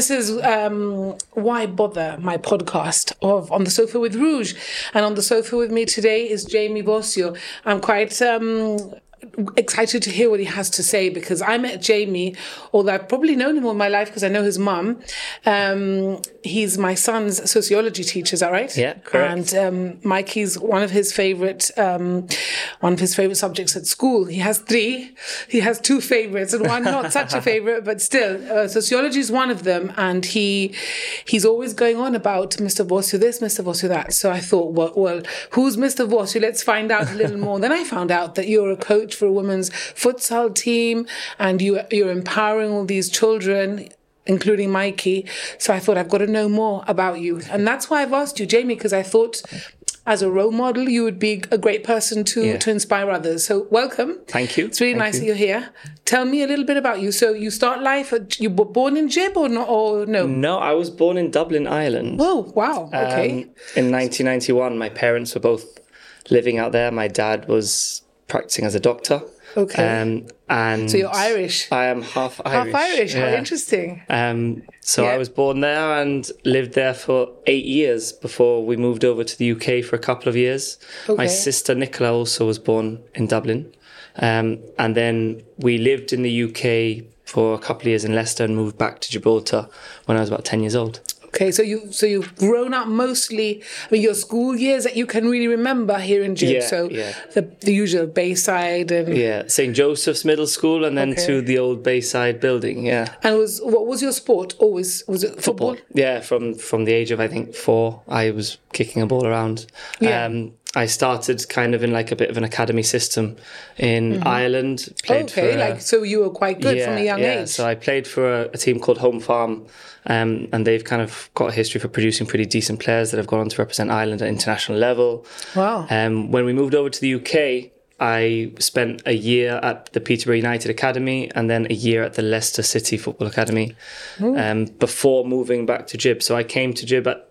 This is um, Why Bother, my podcast of On the Sofa with Rouge. And on the sofa with me today is Jamie Bosio. I'm quite um, excited to hear what he has to say because I met Jamie, although I've probably known him all my life because I know his mum. Um, he's my son's sociology teacher, is that right? Yeah, correct. And um, Mikey's one of his favorite, um, one of his favorite subjects at school. He has three. He has two favorites, and one not such a favorite, but still, uh, sociology is one of them. And he he's always going on about Mr. Bosio this, Mr. Bosio that. So I thought, well, well, who's Mr. Bosio? Let's find out a little more. then I found out that you're a coach for a women's futsal team, and you you're empowering all these children including Mikey. So I thought I've got to know more about you. And that's why I've asked you, Jamie, because I thought as a role model, you would be a great person to, Yeah. to inspire others. So welcome. Thank you. It's really Thank nice you. that you're here. Tell me a little bit about you. So you start life, at, you were born in Gib or not, or no? No, I was born in Dublin, Ireland. Oh, wow. Okay. Um, in 1991, my parents were both living out there. My dad was practicing as a doctor. Okay. Um, and so you're Irish. I am half Irish. Half Irish. Irish. How interesting. Um, so Yeah. I was born there and lived there for eight years before we moved over to the UK for a couple of years. Okay. My sister Nicola also was born in Dublin. Um, and then we lived in the UK for a couple of years in Leicester and moved back to Gibraltar when I was about 10 years old. Okay, so you so you've grown up mostly. I mean, your school years that you can really remember here in Gib. Yeah, so yeah. the the usual Bayside and Yeah, St. Joseph's Middle School and then Okay. to the old Bayside building. Yeah. and was what was your sport? Always was it football? Yeah, from from the age of I think four, I was kicking a ball around. Yeah. Um, I started kind of in like a bit of an academy system in Ireland. Played Mm-hmm. Okay, for, uh, like so you were quite good from a young yeah. age. So I played for a, a team called Home Farm, um, and they've kind of got a history for producing pretty decent players that have gone on to represent Ireland at international level. wow. Um, when we moved over to the UK, I spent a year at the Peterborough United Academy and then a year at the Leicester City Football Academy um, before moving back to Gib. So I came to Gib at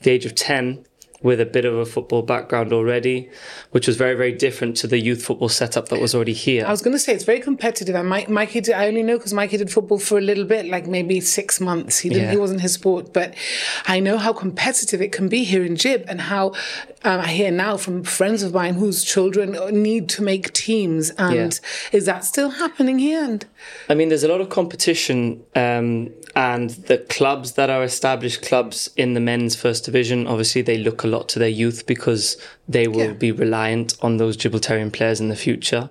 the age of 10 with a bit of a football background already, which was very, very different to the youth football setup that was already here. I was going to say it's very competitive, and Mike, Mikey. Did, I only know because my Mikey did football for a little bit, like maybe six months. He didn't. Yeah. He wasn't his sport, but I know how competitive it can be here in Gib, and how um, I hear now from friends of mine whose children need to make teams. And is that still happening here? And I mean, there's a lot of competition, um, and the clubs that are established clubs in the men's first division, obviously, they look a lot to their youth because they will Yeah. be reliant on those Gibraltarian players in the future.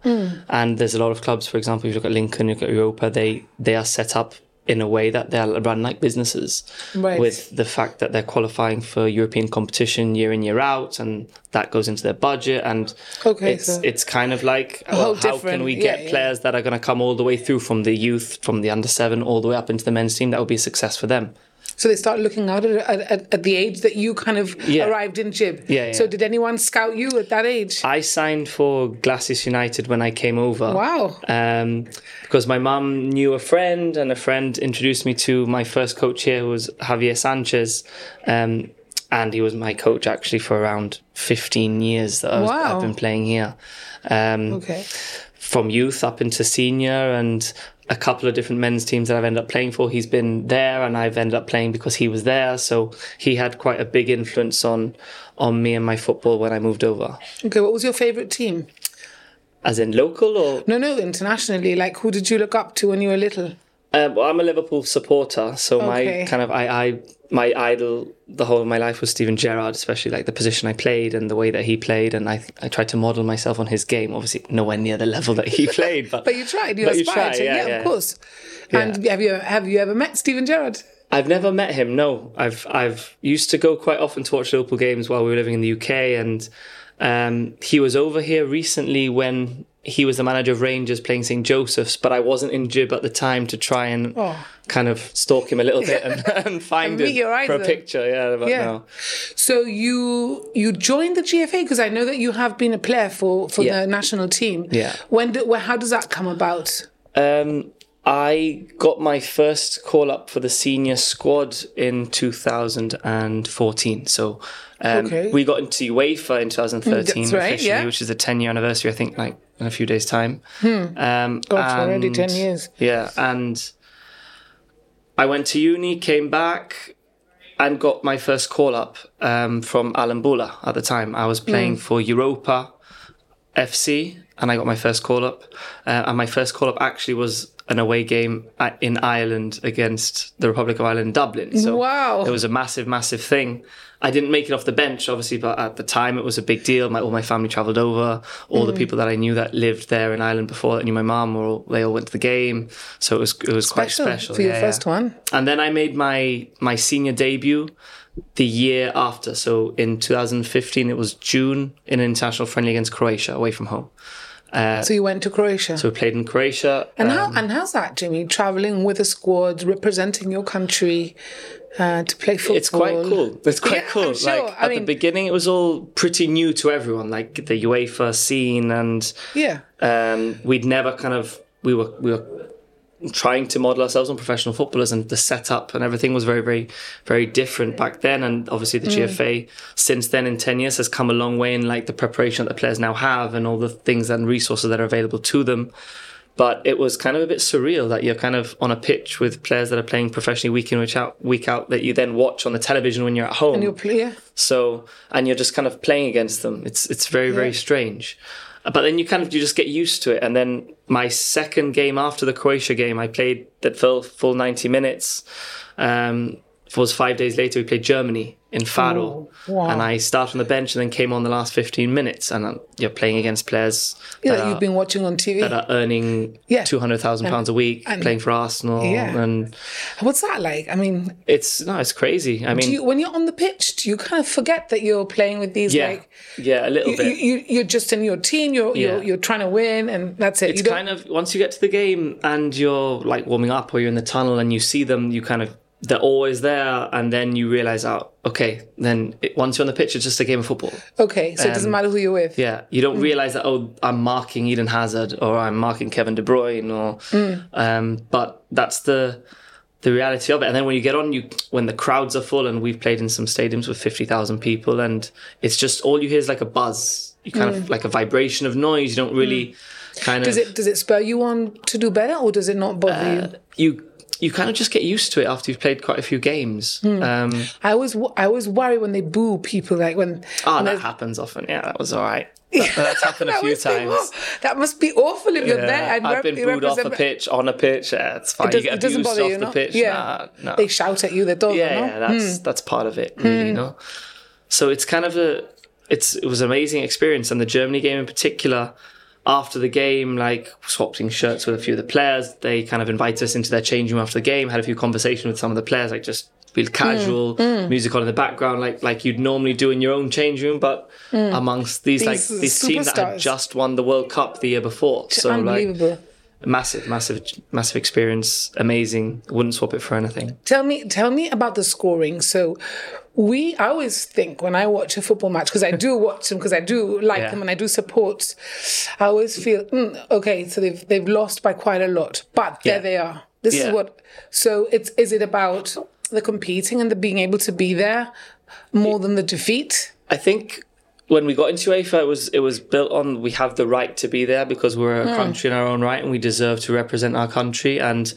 And there's a lot of clubs, for example, if you look at Lincoln, you look at Europa, they they are set up in a way that they're run like businesses Right. with the fact that they're qualifying for European competition year in year out and that goes into their budget and Okay, it's so- it's kind of like well, how can we yeah, get yeah. players that are going to come all the way through from the youth, from the under seven, all the way up into the men's team. That would be a success for them. So they start looking out at, at, at the age that you kind of Yeah. arrived in Gib. Yeah, yeah. So did anyone scout you at that age? I signed for Glacis United when I came over. Wow. Um, because my mum knew a friend, and a friend introduced me to my first coach here, who was Javier Sanchez. Um, and he was my coach actually for around 15 years that I was, Wow. I've been playing here. Um, Okay. From youth up into senior and a couple of different men's teams that I've ended up playing for. He's been there and I've ended up playing because he was there. So he had quite a big influence on on me and my football when I moved over. Okay. What was your favorite team? As in local or No, no, internationally. Like, who did you look up to when you were little? uh, well, I'm a Liverpool supporter, so Okay. my kind of I, I my idol the whole of my life was Steven Gerrard, especially like the position I played and the way that he played, and I I tried to model myself on his game. Obviously, nowhere near the level that he played, but But you tried. You But you aspired try, to. yeah, Yeah, yeah. of course. And have you have you ever met Steven Gerrard? I've never met him. No, I've I've used to go quite often to watch Liverpool games while we were living in the UK, and um, he was over here recently when he was the manager of Rangers playing St Joseph's, but I wasn't in Gib at the time to try and Oh. kind of stalk him a little bit and, and find And him for a picture. Yeah, Yeah. no. So you you joined the GFA because I know that you have been a player for for Yeah. the national team. Yeah. When do, well, how does that come about? Um, I got my first call up for the senior squad in 2014. So um, Okay. we got into UEFA in 2013 That's right, officially, yeah. which is the 10 year anniversary, I think, like in a few days' time. Um, Gosh, already 10 years. Yeah, and I went to uni, came back, and got my first call up um, from Allen Bula at the time. I was playing for Europa FC, and I got my first call up. Uh, and my first call up actually was an away game in Ireland against the Republic of Ireland, Dublin. So Wow. it was a massive, massive thing. I didn't make it off the bench, obviously, but at the time it was a big deal. My, all my family travelled over. All Mm. the people that I knew that lived there in Ireland before that knew my mum, were all, they all went to the game. So it was it was quite Special special for your yeah, first yeah. one. And then I made my my senior debut the year after. So in 2015, it was June in an international friendly against Croatia away from home. So you went to Croatia. So we played in Croatia. and um, how and how's that, Jimmy? Traveling with a squad, representing your country uh, to play football. It's quite cool. It's quite Yeah, cool. Sure. Like I at mean- the beginning, it was all pretty new to everyone, like the UEFA scene, and Yeah. um, we'd never kind of we were we were trying to model ourselves on professional footballers, and the setup and everything was very very very different back then. And obviously, the Mm. GFA since then in ten years has come a long way in like the preparation that the players now have and all the things and resources that are available to them. But it was kind of a bit surreal that you're kind of on a pitch with players that are playing professionally week in, week out, week out that you then watch on the television when you're at home. And you're player. So, and you're just kind of playing against them. It's it's very very strange. But then you kind of you just get used to it. And then my second game after the Croatia game, I played that full full ninety minutes. Um, was five days later we played Germany in Faro, Oh, wow. and I started on the bench and then came on the last fifteen minutes. And uh, you're playing against players Yeah, that, that are, you've been watching on TV. that are earning Yeah. two hundred thousand pounds a week, and- playing for Arsenal, Yeah. and What's that like? I mean, it's no, it's crazy. I mean, do you, when you're on the pitch, do you kind of forget that you're playing with these yeah, like yeah, a little you, bit. you, you're just in your team. You're you're, you're trying to win, and that's it. it's you kind of once you get to the game and you're like warming up or you're in the tunnel and you see them you kind of they're always there and then you realize oh okay then it, once you're on the pitch it's just a game of football. Okay, so it doesn't um, matter who you're with. um, yeah you don't mm. realize that oh i'm marking eden hazard or i'm marking kevin de bruyne or mm. um but that's the the reality of it. And then when you get on you when the crowds are full and we've played in some stadiums with 50,000 people and it's just all you hear is like a buzz. You kind of mm. like a vibration of noise. You don't really kind Does of it does it spur you on to do better, or does it not bother uh, you? you you kind of just get used to it after you've played quite a few games. Um, I always I always worry when they boo people, like when. oh, when that happens often. Yeah, that was all right. That, that's happened a few be times. that must be awful if you're there. And I've been booed off a pitch, on a pitch. Yeah, it's fine. It, does, you get it doesn't bother off you, the no? pitch. Yeah, Nah, they shout at you. They don't. yeah, no? yeah, that's Hmm. that's part of it, really. You know. So it's kind of a it's it was an amazing experience, and the Germany game in particular. After the game, like swapping shirts with a few of the players, they kind of invited us into their changing room after the game. Had a few conversations with some of the players, like just real Hmm. casual music on in the background, like like you'd normally do in your own change room, but amongst these, like Hmm. These this team that had just won the World Cup the year before. So like. Massive, massive, massive experience, amazing. Wouldn't swap it for anything. Tell me, tell me about the scoring. So, we, I always think when I watch a football match because I do watch them because I do like Yeah. them and I do support. I always feel mm, okay. So they've they've lost by quite a lot, but there Yeah. they are. This Yeah. is what. So it's is it about the competing and the being able to be there more than the defeat? I think when we got into UEFA, it was it was built on we have the right to be there because we're a country in our own right and we deserve to represent our country. And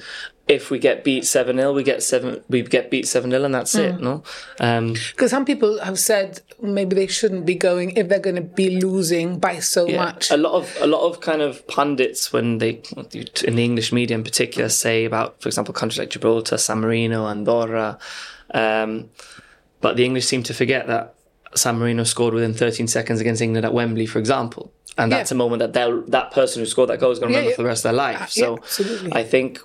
if we get beat seven 0 we get seven we get beat seven 0 and that's it. No, um, Because some people have said maybe they shouldn't be going if they're going to be losing by so Yeah, much. A lot of a lot of kind of pundits when they in the English media in particular say about, for example, countries like Gibraltar, San Marino, Andorra, um, but the English seem to forget that San Marino scored within 13 seconds against England at Wembley, for example, and that's Yeah. a moment that they'll that person who scored that goal is going to remember yeah. for the rest of their life. So absolutely. I think.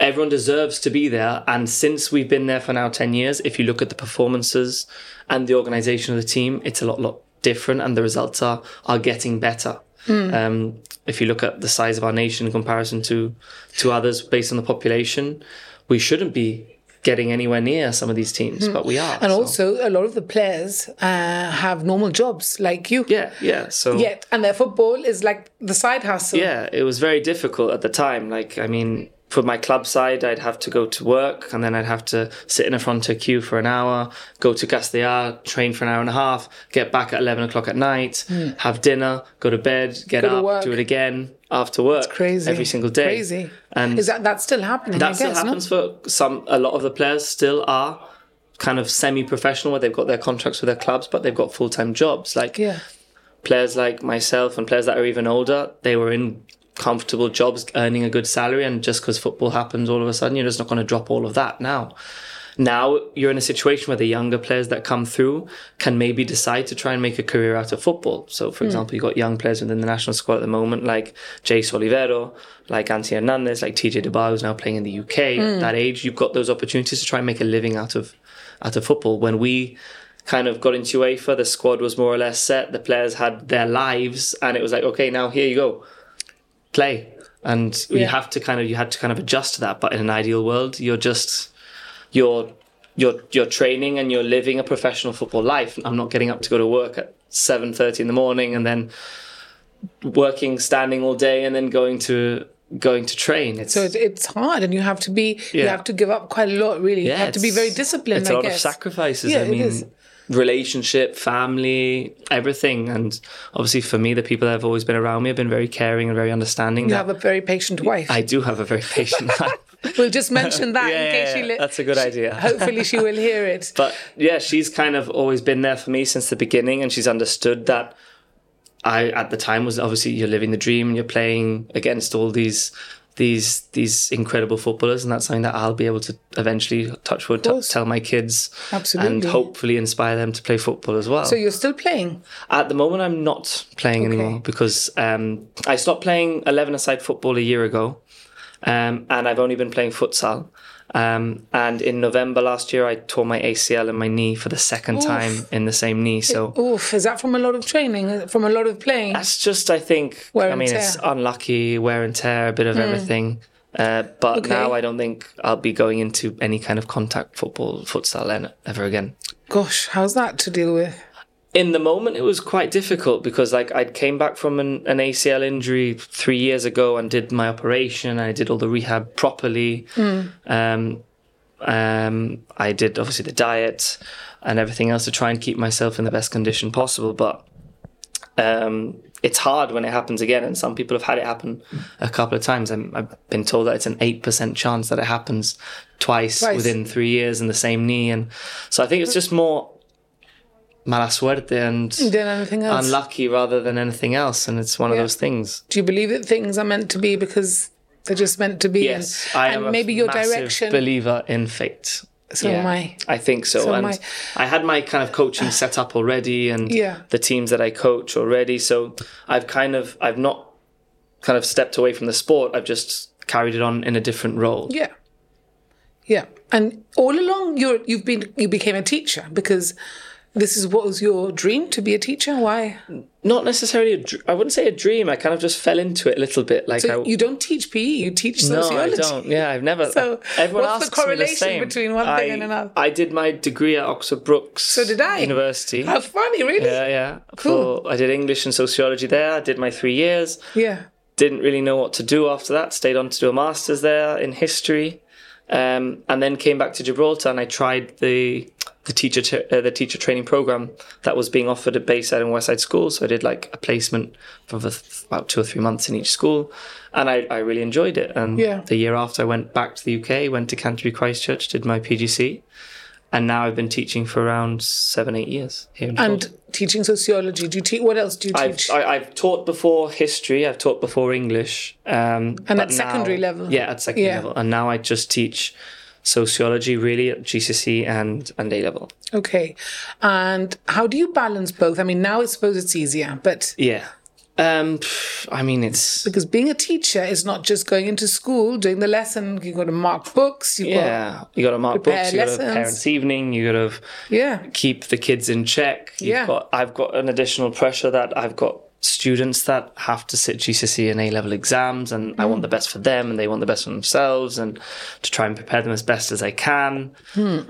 Everyone deserves to be there, and since we've been there for now ten years, if you look at the performances and the organisation of the team, it's a lot, lot different, and the results are are getting better. Um, if you look at the size of our nation in comparison to to others based on the population, we shouldn't be getting anywhere near some of these teams, but we are. and so- also, a lot of the players uh, have normal jobs like you. yeah, yeah. So Yet, and their football is like the side hustle. yeah, it was very difficult at the time. Like, I mean, for my club side, I'd have to go to work and then I'd have to sit in a front of queue for an hour, go to Castellar, train for an hour and a half, get back at 11 o'clock at night, hmm. have dinner, go to bed, get. Go up, do it again after work. It's crazy. Every single day. Crazy. And Is that that's still happening? that I still guess, happens for some, a lot of the players still are kind of semi-professional where they've got their contracts with their clubs, but they've got full-time jobs. Like? Yeah. players like myself and players that are even older, they were in comfortable jobs, earning a good salary, and just because football happens all of a sudden, you're just not going to drop all of that now. Now you're in a situation where the younger players that come through can maybe decide to try and make a career out of football. So, for hmm. example, you've got young players within the national squad at the moment, like Jayce Olivero, like Anthony Hernandez, like Tjay De Barr, who's now playing in the UK. Hmm. At that age, you've got those opportunities to try and make a living out of out of football. When we kind of got into UEFA, the squad was more or less set. The players had their lives, and it was like, okay, now here you go, play. And you have to kind of you had to kind of adjust to that. But in an ideal world, you're just you're you're you're training and you're living a professional football life. I'm not getting up to go to work at seven thirty in the morning and then working standing all day and then going to going to train. It's So it's, it's hard, and you have to be. You have to give up quite a lot. Really, you yeah, have to be very disciplined. It's a I lot of sacrifices. Yeah, I mean, is. Relationship, family, everything, and obviously for me, the people that have always been around me have been very caring and very understanding. You have a very patient wife. I do have a very patient wife. we'll just mention that Yeah, in case she. Li- That's a good idea. Hopefully, she will hear it. But yeah, she's kind of always been there for me since the beginning, and she's understood that I, at the time, was obviously you're living the dream and you're playing against all these these these incredible footballers, and that's something that I'll be able to eventually touch wood t- tell my kids and hopefully inspire them to play football as well. So you're still playing. At the moment, I'm not playing anymore because um, I stopped playing 11 aside football a year ago, um, and I've only been playing futsal. Um, and in November last year, I tore my ACL in my knee for the second time in the same knee. So Oof, is that from a lot of training? From a lot of playing? that's just, I think, Wear I mean, it's tear. Hmm. unlucky, wear and tear, a bit of everything. Uh, but Okay. now I don't think I'll be going into any kind of contact football, futsal ever again. Gosh, how's that to deal with? In the moment it was quite difficult because like I came back from an, an ACL injury three years ago and did my operation. I did all the rehab properly. Um, um, I did obviously the diet and everything else to try and keep myself in the best condition possible. But um, it's hard when it happens again, and some people have had it happen a couple of times. I'm, I've been told that it's an eight percent chance that it happens twice, Twice. within three years in the same knee, and so I think it's just more mala suerte and Than anything else? unlucky rather than anything else, and it's one of those things. Do you believe that things are meant to be because they're just meant to be? Yes, and, I and am a maybe your massive direction. believer in fate. So am I. I think so. So and I. I. had my kind of coaching set up already, and Yeah. the teams that I coach already. So I've kind of I've not kind of stepped away from the sport. I've just carried it on in a different role. Yeah. Yeah. And all along you're you've been you became a teacher because this is what was your dream to be a teacher? Why? Not necessarily. A, dr- I wouldn't say a dream. I kind of just fell into it a little bit. Like So I, you don't teach PE, you teach sociology. No, I don't. Yeah, I've never. So everyone what's the asks me correlation between one thing and another? I did my degree at Oxford Brookes. So did I. University. How funny, really? Yeah, yeah. Cool. For, I did English and sociology there. I did my three years. Yeah. Didn't really know what to do after that. Stayed on to do a master's there in history, um, and then came back to Gibraltar and I tried the the teacher t- uh, the teacher training program that was being offered at Bayside and Westside schools. So I did like a placement for the, about two or three months in each school, and I, I really enjoyed it. And Yeah. the year after, I went back to the UK, went to Canterbury Christ Church, did my PGC, and now I've been teaching for around seven eight years here. And teaching sociology. Do you teach what else do you I've teach? I, I've taught before history. I've taught before English. Um, And at secondary level? Yeah, at secondary Yeah. level, and now I just teach sociology really at GCSE and and A level. okay. And how do you balance both? I mean, now I suppose it's easier, but Yeah. Um, I mean, it's because being a teacher is not just going into school, doing the lesson, you got to mark books, you got yeah. You got to mark books. You got to parents' evening. You got to yeah. keep the kids in check. You've Yeah. got I've got an additional pressure that I've got students that have to sit GCSE and A level exams and I Mm. want the best for them and they want the best for themselves and to try and prepare them as best as I can.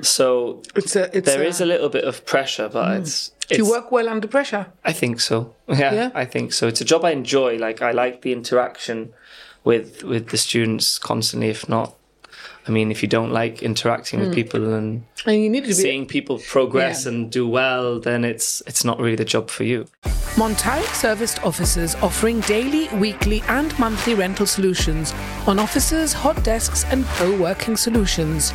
So It's a it's there a, is a little bit of pressure, but it's, do you work well under pressure? I think so. Yeah, Yeah? I think so. It's a job I enjoy. Like I like the interaction with with the students constantly. If not, I mean, if you don't like interacting with hmm. people and And you need to be seeing people progress Yeah. and do well, then it's it's not really the job for you. Montarik serviced offices offering daily, weekly, and monthly rental solutions on offices, hot desks, and co working solutions.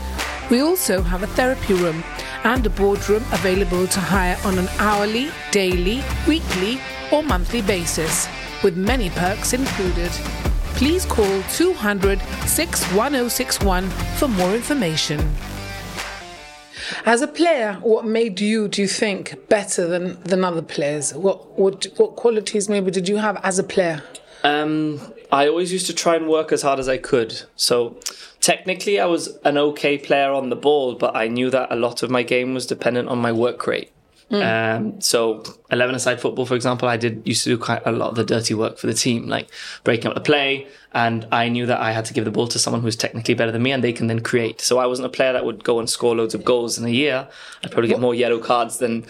We also have a therapy room and a boardroom available to hire on an hourly, daily, weekly, or monthly basis, with many perks included. Please call 200 61061 for more information. As a player, what made you, do you think, better than, than other players? What, what what qualities maybe did you have as a player? Um, I always used to try and work as hard as I could. So technically, I was an okay player on the ball, but I knew that a lot of my game was dependent on my work rate. Um, so 11 aside football, for example, I did used to do quite a lot of the dirty work for the team, like breaking up the play. And I knew that I had to give the ball to someone who's technically better than me and they can then create. So I wasn't a player that would go and score loads of goals in a year. I'd probably get more yellow cards than,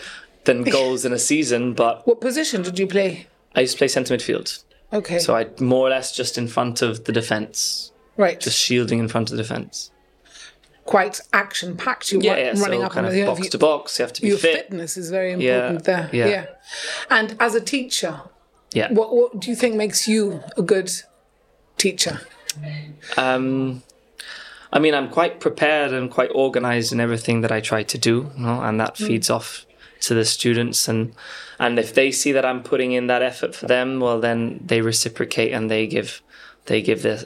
than goals in a season, but What position did you play? I used to play centre midfield. Okay, So I more or less just in front of the defence, right, just shielding in front of the defence. Quite action packed. You Yeah, yeah. running so up kind on of the box you- to box. You have to be Your fit. fitness is very Yeah, important there. yeah. Yeah. And as a teacher, Yeah. what what do you think makes you a good teacher? Um, I mean, I'm quite prepared and quite organised in everything that I try to do, you know, and that feeds off to the students and and if they see that I'm putting in that effort for them, well, then they reciprocate and they give they give their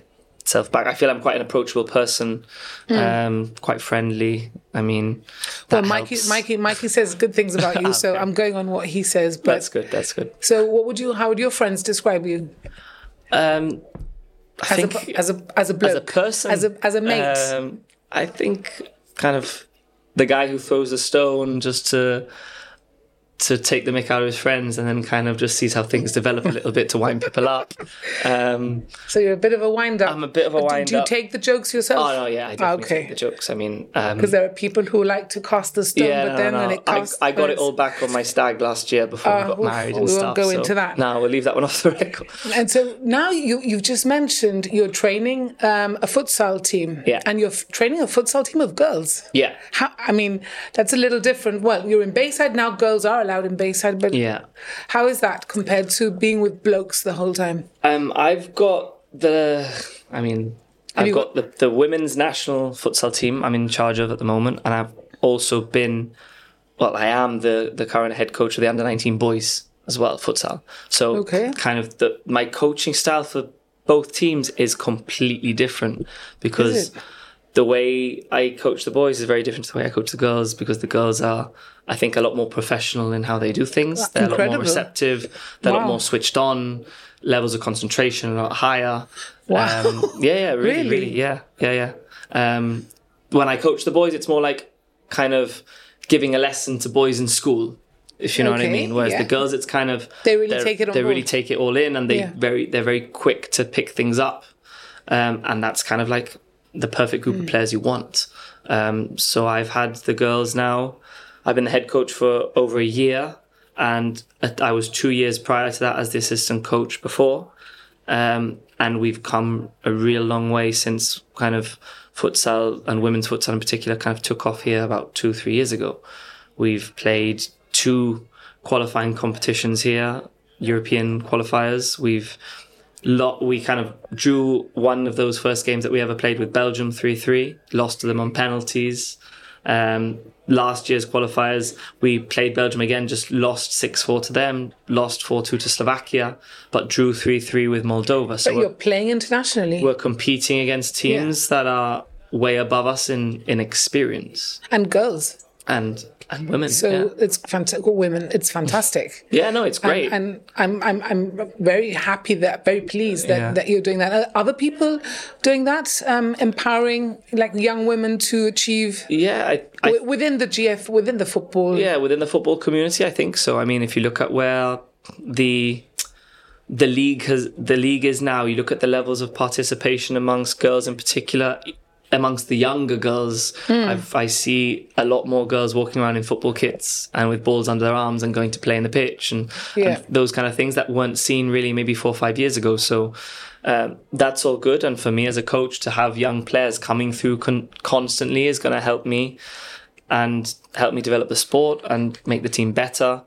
self back. I feel I'm quite an approachable person, um, quite friendly. I mean, Well, Mikey, helps. Mikey, Mikey says good things about you, so I'm going on what he says. But That's good. That's good. so, what would you? How would your friends describe you Um, I as think a as a as a bloke, as a person, as a as a mate? Um, I think kind of the guy who throws a stone just to to take the mick out of his friends, and then kind of just sees how things develop a little bit to wind people up. Um, so you're a bit of a wind up. I'm a bit of a wind Do you take the jokes yourself? oh no, yeah, I definitely Okay. take the jokes. I mean, um, Because there are people who like to cast the stone, yeah, but no, then no, when it I, I got it all back on my stag last year before Ah, we got oof, married we and won't go so into that. No, we'll leave that one off the record. And so now you you've just mentioned you're training um, a futsal team, Yeah. and you're f- training a futsal team of girls. Yeah. How, I mean, that's a little different. Well, you're in Bayside now. Girls are allowed in Bayside, but Yeah. how is that compared to being with blokes the whole time? Um, I've got the. I mean, I've you got the, the women's national futsal team. I'm in charge of at the moment, and I've also been. Well, I am the the current head coach of the under 19 boys as well, futsal. So, Okay. kind of the my coaching style for both teams is completely different because? The way I coach the boys is very different to the way I coach the girls because the girls are, I think, a lot more professional in how they do things. They're a lot more receptive. They're a lot more switched on. Levels of concentration are a lot higher. Wow. Um, yeah, yeah, really, Really? really, yeah, yeah, yeah. Um, when I coach the boys, it's more like kind of giving a lesson to boys in school, if you know what I mean. Whereas yeah. the girls, it's kind of They really take it on They really take it all in, and they Yeah. very they're very quick to pick things up, um, and that's kind of like the perfect group Mm. of players you want. Um, so I've had the girls now. I've been the head coach for over a year, and I was two years prior to that as the assistant coach before. Um, and we've come a real long way since kind of futsal and women's futsal in particular kind of took off here about two, three years ago. We've played two qualifying competitions here, European qualifiers. We've lot we kind of drew one of those first games that we ever played with Belgium 3-3, lost to them on penalties. Um, last year's qualifiers, we played Belgium again, just lost 6-4 to them, lost 4-2 to Slovakia, but drew 3-3 with Moldova. So you're playing internationally, we're competing against teams that are way above us in, in experience and girls. and and women. So yeah. it's fantastic. Women, it's fantastic. yeah, no, it's great. And I'm, I'm, I'm very happy that, very pleased that, Yeah. that you're doing that. Are other people doing that, um, empowering like young women to achieve yeah, I, I within the GF, within the football? Yeah, within the football community, I think so. I mean, if you look at where the the league has the league is now, you look at the levels of participation amongst girls in particular. Amongst the younger girls, I've, I see a lot more girls walking around in football kits and with balls under their arms and going to play in the pitch and, Yeah. and those kind of things that weren't seen really maybe four or five years ago. So um, that's all good. And for me as a coach to have young players coming through con- constantly is going to help me and help me develop the sport and make the team better.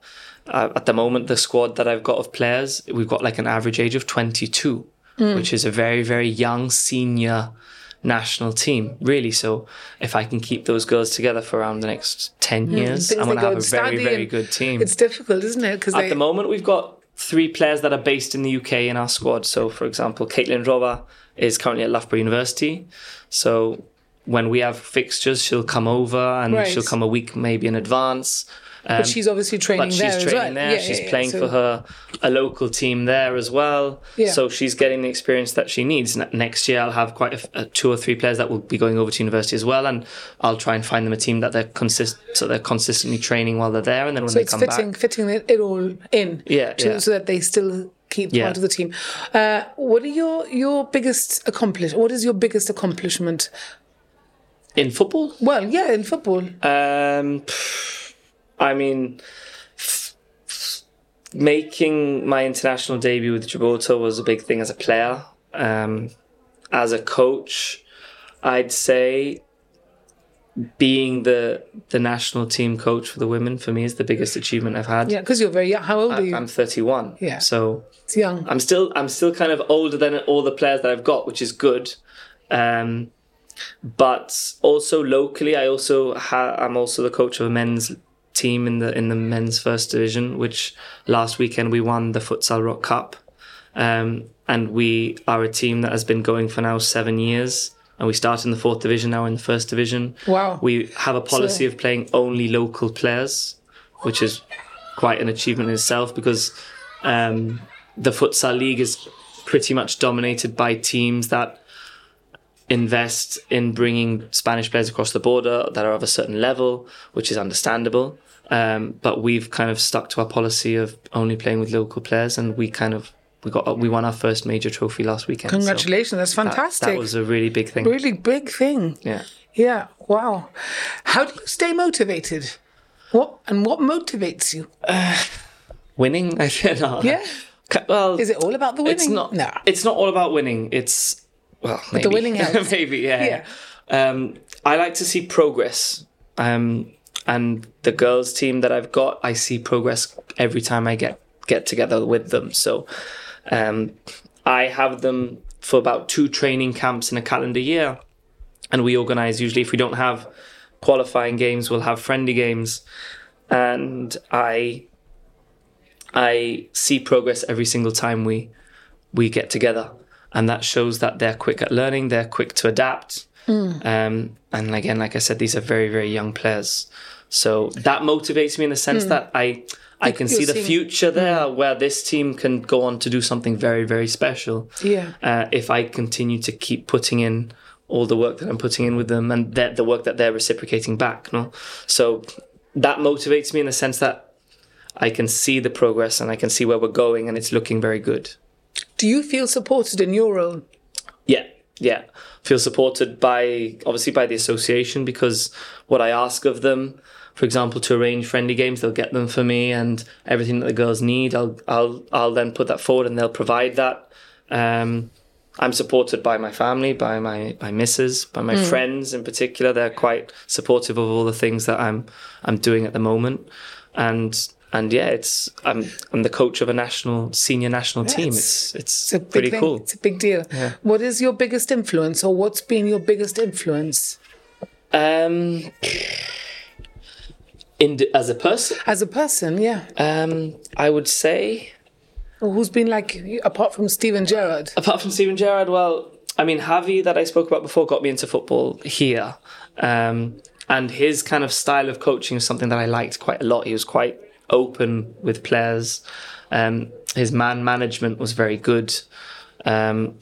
Uh, at the moment, the squad that I've got of players, we've got like an average age of 22, which is a very, very young senior national team, really. So if I can keep those girls together for around the next 10 hmm. years, Things I'm going to have a very, very good team. It's difficult, isn't it? Because At they the moment, we've got three players that are based in the UK in our squad. So, for example, Caitlin Roba is currently at Loughborough University. So, when we have fixtures, she'll come over and Right. she'll come a week maybe in advance. Um, but she's obviously training but she's there training well. there. Yeah, she's yeah, playing So- for her a local team there as well. Yeah. So she's getting the experience that she needs. Ne- Next year, I'll have quite a, two or three players that will be going over to university as well, and I'll try and find them a team that they're consist so they're consistently training while they're there, and then when So they it's come fitting, back, fitting it, it all in. Yeah, to- yeah. So that they still keep Yeah. part of the team. Uh, what are your your biggest accomplish? What is your biggest accomplishment? In football, Well, yeah, in football. Um, I mean, making my international debut with Gibraltar was a big thing as a player. Um, as a coach, I'd say being the the national team coach for the women for me is the biggest achievement I've had. Yeah, because you're very young. How old are you? I'm 31. Yeah. So it's young. I'm still I'm still kind of older than all the players that I've got, which is good. Um, but also locally, I also ha- I'm also the coach of a men's team in the in the men's first division, which last weekend we won the Futsal Rock Cup, um, and we are a team that has been going for now seven years. And we start in the fourth division now in the first division. Wow. We have a policy So- of playing only local players, which is quite an achievement in itself because um, the futsal league is pretty much dominated by teams that invest in bringing Spanish players across the border that are of a certain level, which is understandable. Um, but we've kind of stuck to our policy of only playing with local players, and we kind of we got we won our first major trophy last weekend. so Congratulations, that's fantastic. That, was a really big thing. really big thing. Yeah. Yeah. Wow. How do you stay motivated? What and what motivates you? Winning, I no. Yeah. Well, Is it all about the winning? It's not. No. It's not all about winning. It's well, maybe. the winning helps. maybe, yeah. Um, I like to see progress. Um, and the girls' team that I've got, I see progress every time I get get together with them. So, um, I have them for about two training camps in a calendar year, and we organize usually if we don't have qualifying games, we'll have friendly games, and I I see progress every single time we we get together, and that shows that they're quick at learning, they're quick to adapt, um, and again, like I said, these are very very young players, so that motivates me in the sense that I. I can see the future there where this team can go on to do something very, very special. Yeah. Uh, if I continue to keep putting in all the work that I'm putting in with them and that the work that they're reciprocating back, no? So that motivates me in the sense that I can see the progress and I can see where we're going and it's looking very good. Do you feel supported in your role? Yeah, yeah. Feel supported by obviously by the association because what I ask of them, for example, to arrange friendly games, they'll get them for me and everything that the girls need, I'll I'll I'll then put that forward and they'll provide that. Um, I'm supported by my family, by my my missus, by my friends in particular. They're quite supportive of all the things that I'm I'm doing at the moment, and and yeah, it's I'm I'm the coach of a national senior national team. it's- It's it's, It's a big pretty cool. It's a big deal. What is your biggest influence, or what's been your biggest influence Um, in as a person, as a person? Yeah. um, I would say Or who's been like apart from Steven Gerrard? apart from Steven Gerrard, well, I mean, Javi that I spoke about before got me into football here. Um, and his kind of style of coaching was something that I liked quite a lot. He was quite open with players. Um, his man management was very good. Um,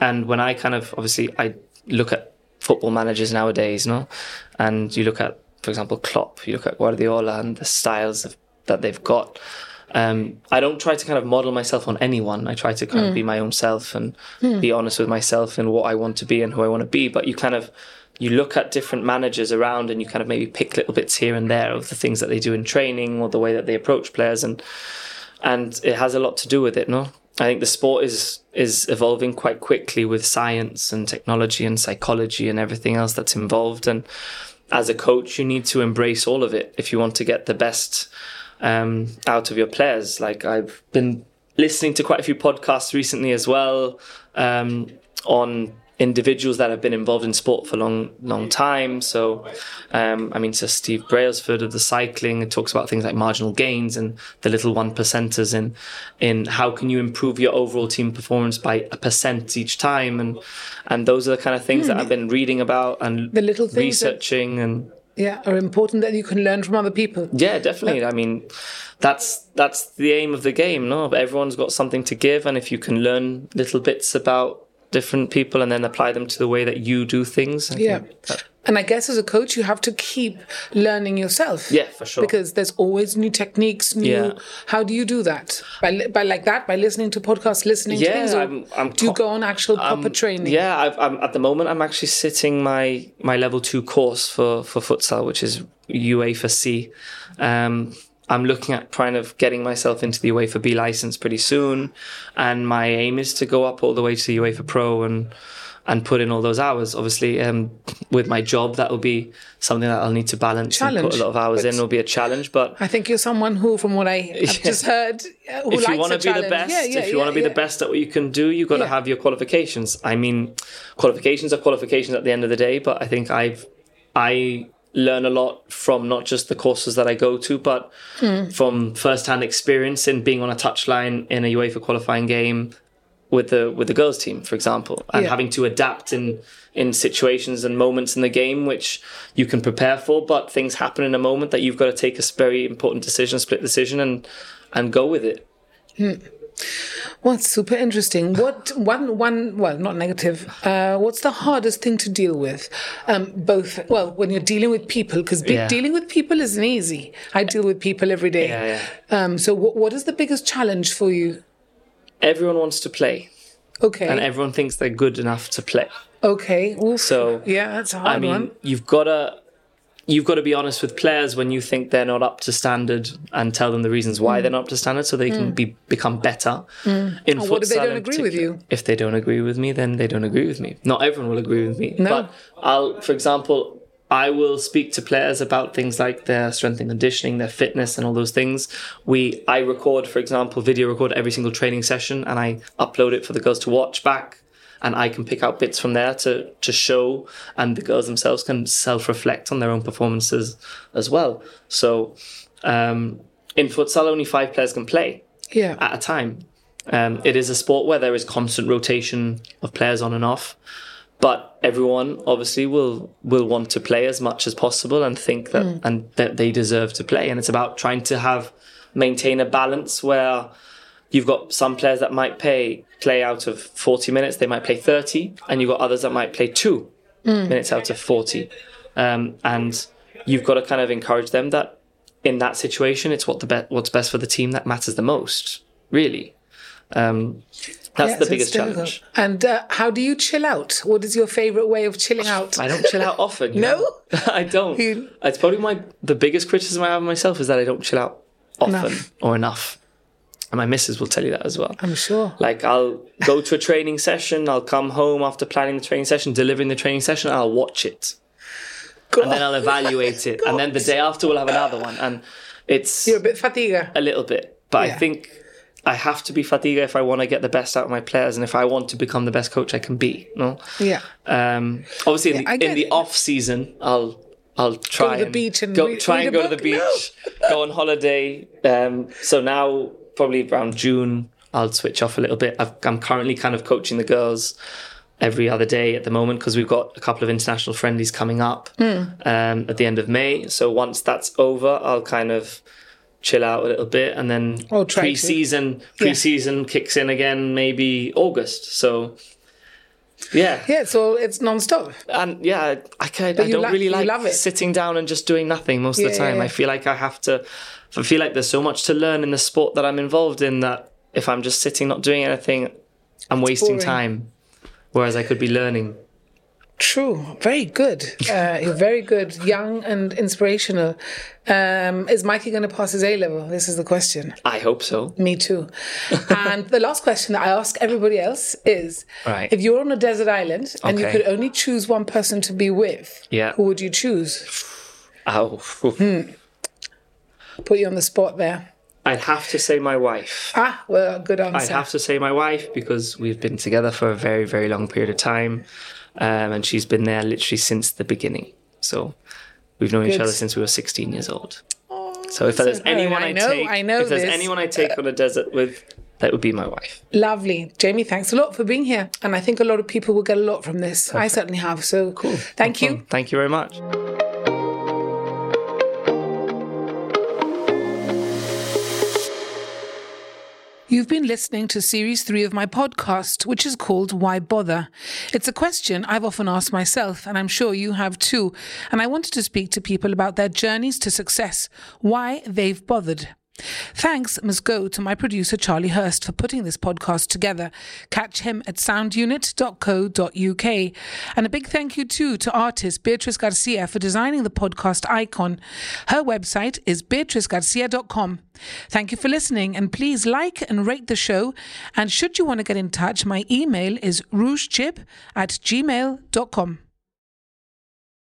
and when I kind of obviously I look at football managers nowadays, no, and you look at, for example, Klopp, you look at Guardiola and the styles of, that they've got. Um, I don't try to kind of model myself on anyone. I try to kind of be my own self and be honest with myself and what I want to be and who I want to be. But you kind of you look at different managers around and you kind of maybe pick little bits here and there of the things that they do in training or the way that they approach players and and it has a lot to do with it no? I think the sport is is evolving quite quickly with science and technology and psychology and everything else that's involved. And as a coach you need to embrace all of it if you want to get the best um, out of your players. Like i've been listening to quite a few podcasts recently as well um, on individuals that have been involved in sport for a long, long time. So, um, I mean, so Steve Brailsford of the cycling it talks about things like marginal gains and the little one percenters in in how can you improve your overall team performance by a percent each time, and and those are the kind of things mm. that I've been reading about and the little things researching that, and. Yeah, are important that you can learn from other people. Yeah, definitely. I mean, that's that's the aim of the game. No, everyone's got something to give, and if you can learn little bits about different people and then apply them to the way that you do things. I yeah. And I guess as a coach, you have to keep learning yourself. Yeah, for sure. Because there's always new techniques, new. Yeah. How do you do that? By, by like that? By listening to podcasts, listening yeah, to things? Or I'm, I'm do you go on actual proper training? Yeah, i am at the moment, I'm actually sitting my, my level two course for, for futsal, which is UEFA C. Um, I'm looking at kind of getting myself into the UEFA B license pretty soon, and my aim is to go up all the way to the UEFA Pro and and put in all those hours. Obviously, um, with my job, that will be something that I'll need to balance challenge, and put a lot of hours in. It'll be a challenge, but I think you're someone who, from what I have yeah. just heard, uh, if you want to be challenge. the best, yeah, yeah, if you want to be the best at what you can do, you've got to have your qualifications. I mean, qualifications are qualifications at the end of the day, but I think I've I learn a lot from not just the courses that I go to, but mm. from first-hand experience in being on a touchline in a UEFA qualifying game with the with the girls team, for example, and yeah. having to adapt in in situations and moments in the game which you can prepare for, but things happen in a moment that you've got to take a very important decision, split decision, and and go with it. Mm. Well, it's super interesting. What one one well, not negative. Uh, what's the hardest thing to deal with? Um, both well, when you're dealing with people, because yeah. dealing with people isn't easy. I deal with people every day. Yeah, yeah. Um, so, what what is the biggest challenge for you? Everyone wants to play. Okay. And everyone thinks they're good enough to play. Okay. Oof. So yeah, that's a hard I mean, one. You've got to you've got to be honest with players when you think they're not up to standard and tell them the reasons why mm. they're not up to standard so they mm. can be become better. Mm. In what if they don't agree with you? If they don't agree with me, then they don't agree with me. Not everyone will agree with me. No. But I'll, for example, I will speak to players about things like their strength and conditioning, their fitness, and all those things. We, I record, for example, video record every single training session, and I upload it for the girls to watch back and I can pick out bits from there to to show, and the girls themselves can self reflect on their own performances as well. So um, in futsal, only five players can play yeah. at a time. Um, it is a sport where there is constant rotation of players on and off, but everyone obviously will will want to play as much as possible and think that mm. and that they deserve to play. And it's about trying to have maintain a balance where you've got some players that might play play out of 40 minutes, they might play 30, and you've got others that might play two mm. minutes out of 40. Um, and you've got to kind of encourage them that in that situation, it's what the be- what's best for the team that matters the most, really. Um, that's the biggest challenge. And uh, how do you chill out? What is your favorite way of chilling out? I don't chill out often. no, I don't. You... It's probably my the biggest criticism I have of myself is that I don't chill out often enough. or enough. And my missus will tell you that as well. I'm sure. Like I'll go to a training session, I'll come home after planning the training session, delivering the training session, I'll watch it. God. And then I'll evaluate it. God. And then the day after we'll have another one. And it's You're a bit fatiga. A little bit. But yeah. I think I have to be fatiga if I want to get the best out of my players and if I want to become the best coach I can be. No? Yeah. Um, obviously yeah, in the, in the off season I'll I'll try go to the beach and go, read, try read and go book? to the beach, no. go on holiday. Um, so now probably around June, I'll switch off a little bit. i am currently kind of coaching the girls every other day at the moment because we've got a couple of international friendlies coming up mm. um, at the end of May. So once that's over, I'll kind of chill out a little bit and then oh, pre-season pre-season yeah. kicks in again maybe August. So yeah. Yeah, so it's non-stop. And yeah, I, I, I don't lo- really like sitting down and just doing nothing most yeah, of the time. Yeah, I feel like I have to I feel like there's so much to learn in the sport that I'm involved in that if I'm just sitting not doing anything, I'm wasting time. Whereas I could be learning. True. Very good. Uh, you're very good. Young and inspirational. Um, is Mikey going to pass his A level? This is the question. I hope so. Me too. and the last question that I ask everybody else is Right. if you're on a desert island and you could only choose one person to be with, Yeah. who would you choose? Oh, Hmm. Put you on the spot there. I'd have to say my wife. Ah, well, good answer. I'd have to say my wife because we've been together for a very, very long period of time, um, and she's been there literally since the beginning. So we've known each other since we were 16 years old. So if there's anyone I I, know- take, I know if there's this. anyone I take on a desert with, that would be my wife. Lovely. Jamie, thanks a lot for being here. And I think a lot of people will get a lot from this. I certainly have. So cool. Thank you. Thank you very much. You've been listening to series three of my podcast, which is called Why Bother? It's a question I've often asked myself, and I'm sure you have too. And I wanted to speak to people about their journeys to success, why they've bothered. Thanks must go to my producer Charlie Hurst for putting this podcast together. Catch him at soundunit.co.uk. And a big thank you too to artist Beatrice Garcia for designing the podcast icon. Her website is beatricegarcia.com. Thank you for listening and please like and rate the show. And should you want to get in touch, my email is rougechip at gmail.com.